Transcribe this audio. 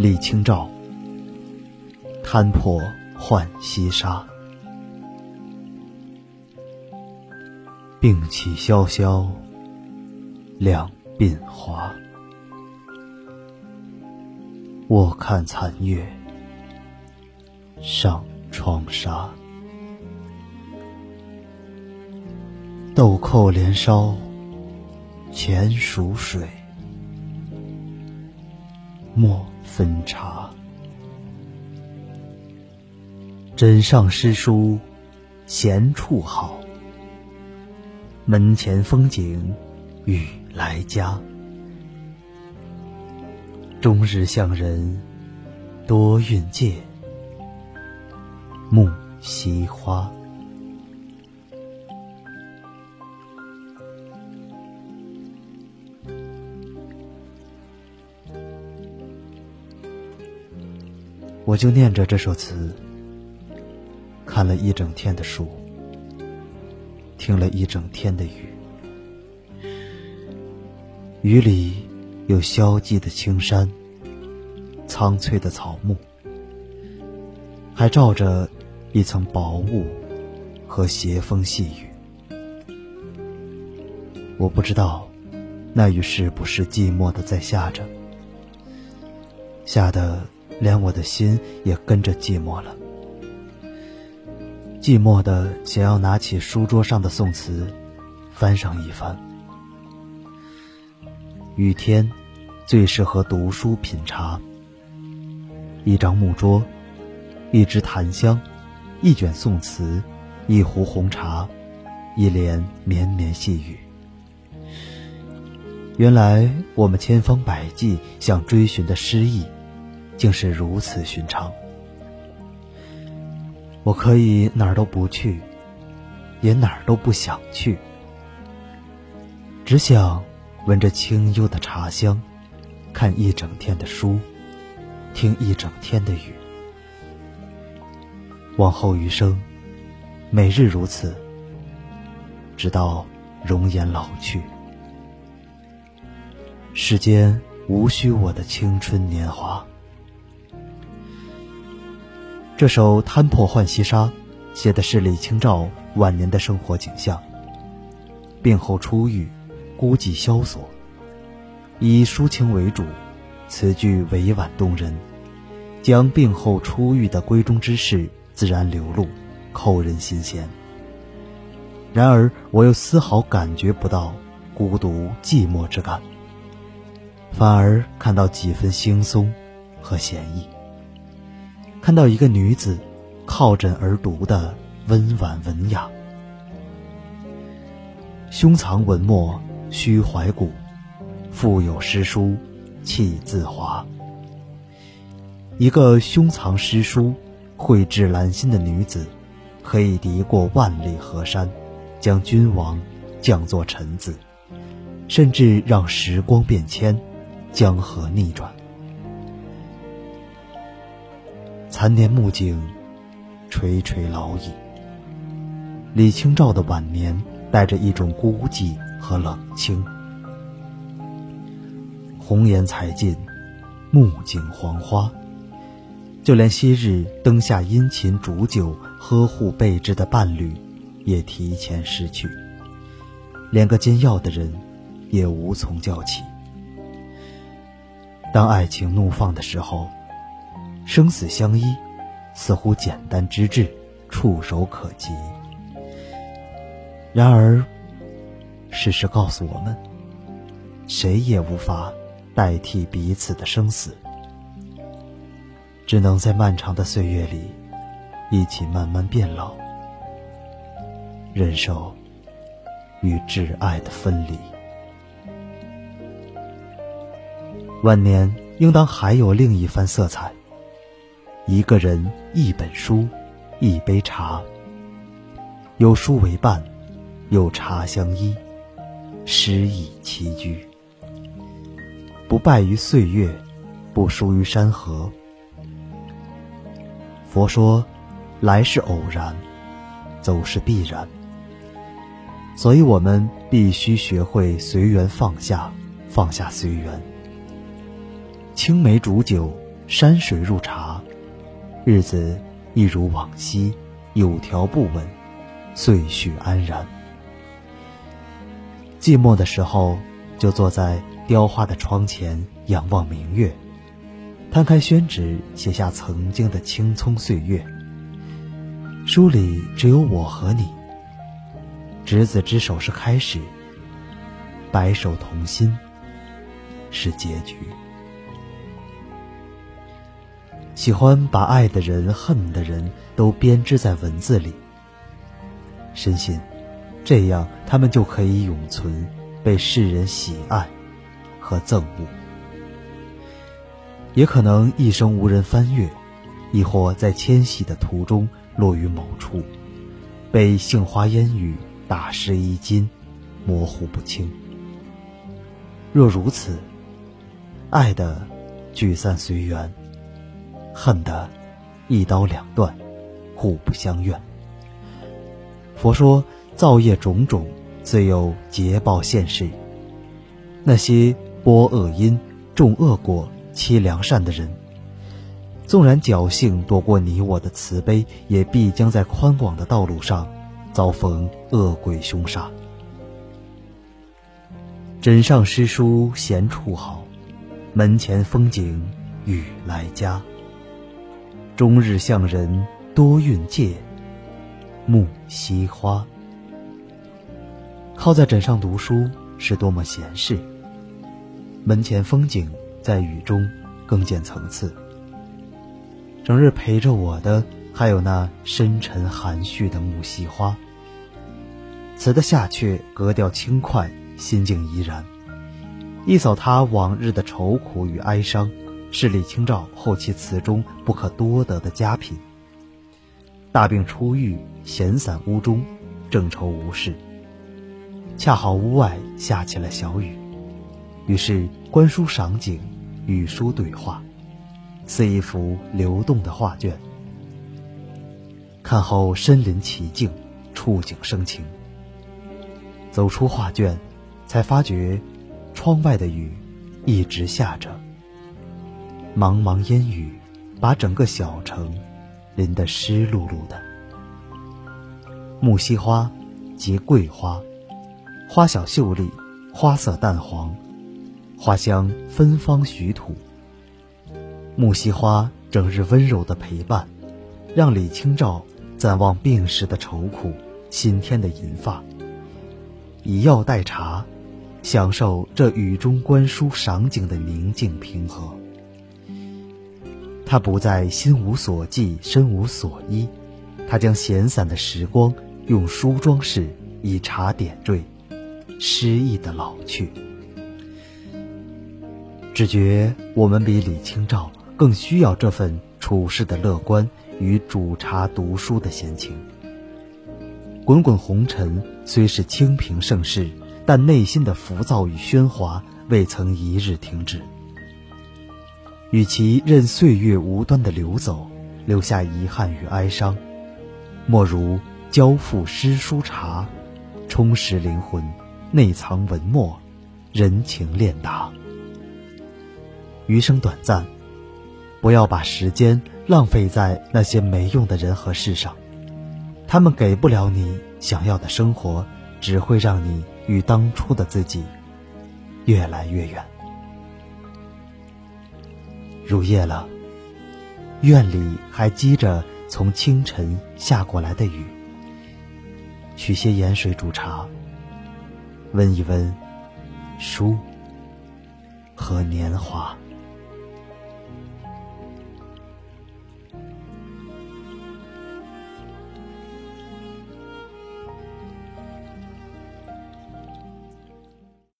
李清照。摊破浣溪沙，并起萧萧两鬓华。卧看残月上窗纱，豆蔻连梢前蜀水，莫分茶。枕上诗书闲处好，门前风景雨来佳。终日向人多运借，木樨花。我就念着这首词。看了一整天的书，听了一整天的雨，雨里有萧寂的青山，苍翠的草木，还罩着一层薄雾和斜风细雨。我不知道那雨是不是寂寞的在下着，下的连我的心也跟着寂寞了。寂寞的想要拿起书桌上的宋词，翻上一翻。雨天，最适合读书品茶。一张木桌，一支檀香，一卷宋词，一壶红茶，一帘绵绵细雨。原来我们千方百计想追寻的诗意，竟是如此寻常。我可以哪儿都不去，也哪儿都不想去，只想闻着清幽的茶香，看一整天的书，听一整天的雨。往后余生，每日如此，直到容颜老去。世间无需我的青春年华。这首《摊破浣溪沙》写的是李清照晚年的生活景象。病后初愈，孤寂萧索，以抒情为主，词句委婉动人，将病后初愈的闺中之事自然流露，扣人心弦。然而，我又丝毫感觉不到孤独寂寞之感，反而看到几分轻松和闲意。看到一个女子靠枕而读的温婉文雅，胸藏文墨虚怀古，腹有诗书气自华。一个胸藏诗书、蕙质兰心的女子，可以敌过万里河山，将君王降作臣子，甚至让时光变迁，江河逆转。残年暮景，垂垂老矣。李清照的晚年带着一种孤寂和冷清。红颜才尽，暮景黄花。就连昔日灯下殷勤煮酒、呵护备至的伴侣，也提前失去。连个煎药的人，也无从叫起。当爱情怒放的时候。生死相依，似乎简单之至，触手可及。然而，事实告诉我们，谁也无法代替彼此的生死，只能在漫长的岁月里，一起慢慢变老，忍受与挚爱的分离。晚年应当还有另一番色彩。一个人，一本书，一杯茶。有书为伴，有茶相依，诗意栖居。不败于岁月，不输于山河。佛说，来是偶然，走是必然。所以我们必须学会随缘放下，放下随缘。青梅煮酒。山水入茶，日子一如往昔，有条不紊，岁序安然。寂寞的时候，就坐在雕花的窗前，仰望明月，摊开宣纸，写下曾经的青葱岁月。书里只有我和你，执子之手是开始，白首同心是结局。喜欢把爱的人、恨的人都编织在文字里，深信这样他们就可以永存，被世人喜爱和憎恶。也可能一生无人翻阅，亦或在迁徙的途中落于某处，被杏花烟雨打湿衣襟，模糊不清。若如此，爱的聚散随缘。恨得一刀两断，互不相怨。佛说造业种种，自有劫报现世。那些播恶因、种恶果、欺良善的人，纵然侥幸躲过你我的慈悲，也必将在宽广的道路上遭逢恶鬼凶杀。枕上诗书闲处好，门前风景雨来佳。终日向人多运借，木樨花。靠在枕上读书是多么闲适。门前风景在雨中更见层次。整日陪着我的还有那深沉含蓄的木樨花。词的下阙格调轻快，心境怡然，一扫他往日的愁苦与哀伤。是李清照后期词中不可多得的佳品。大病初愈，闲散屋中，正愁无事。恰好屋外下起了小雨，于是观书赏景，与书对话，似一幅流动的画卷。看后身临其境，触景生情。走出画卷，才发觉，窗外的雨一直下着。茫茫烟雨，把整个小城淋得湿漉漉的。木樨花即桂花，花小秀丽，花色淡黄，花香芬芳徐土。木樨花整日温柔的陪伴，让李清照暂忘病时的愁苦，新添的银发，以药代茶，享受这雨中观书赏景的宁静平和。他不再心无所寄，身无所依，他将闲散的时光用书装饰，以茶点缀，诗意的老去。只觉我们比李清照更需要这份处世的乐观与煮茶读书的闲情。滚滚红尘虽是清平盛世，但内心的浮躁与喧哗未曾一日停止。与其任岁月无端的流走，留下遗憾与哀伤，莫如交付诗书茶，充实灵魂，内藏文墨，人情练达。余生短暂，不要把时间浪费在那些没用的人和事上，他们给不了你想要的生活，只会让你与当初的自己越来越远。入夜了，院里还积着从清晨下过来的雨。取些盐水煮茶，温一温书和年华。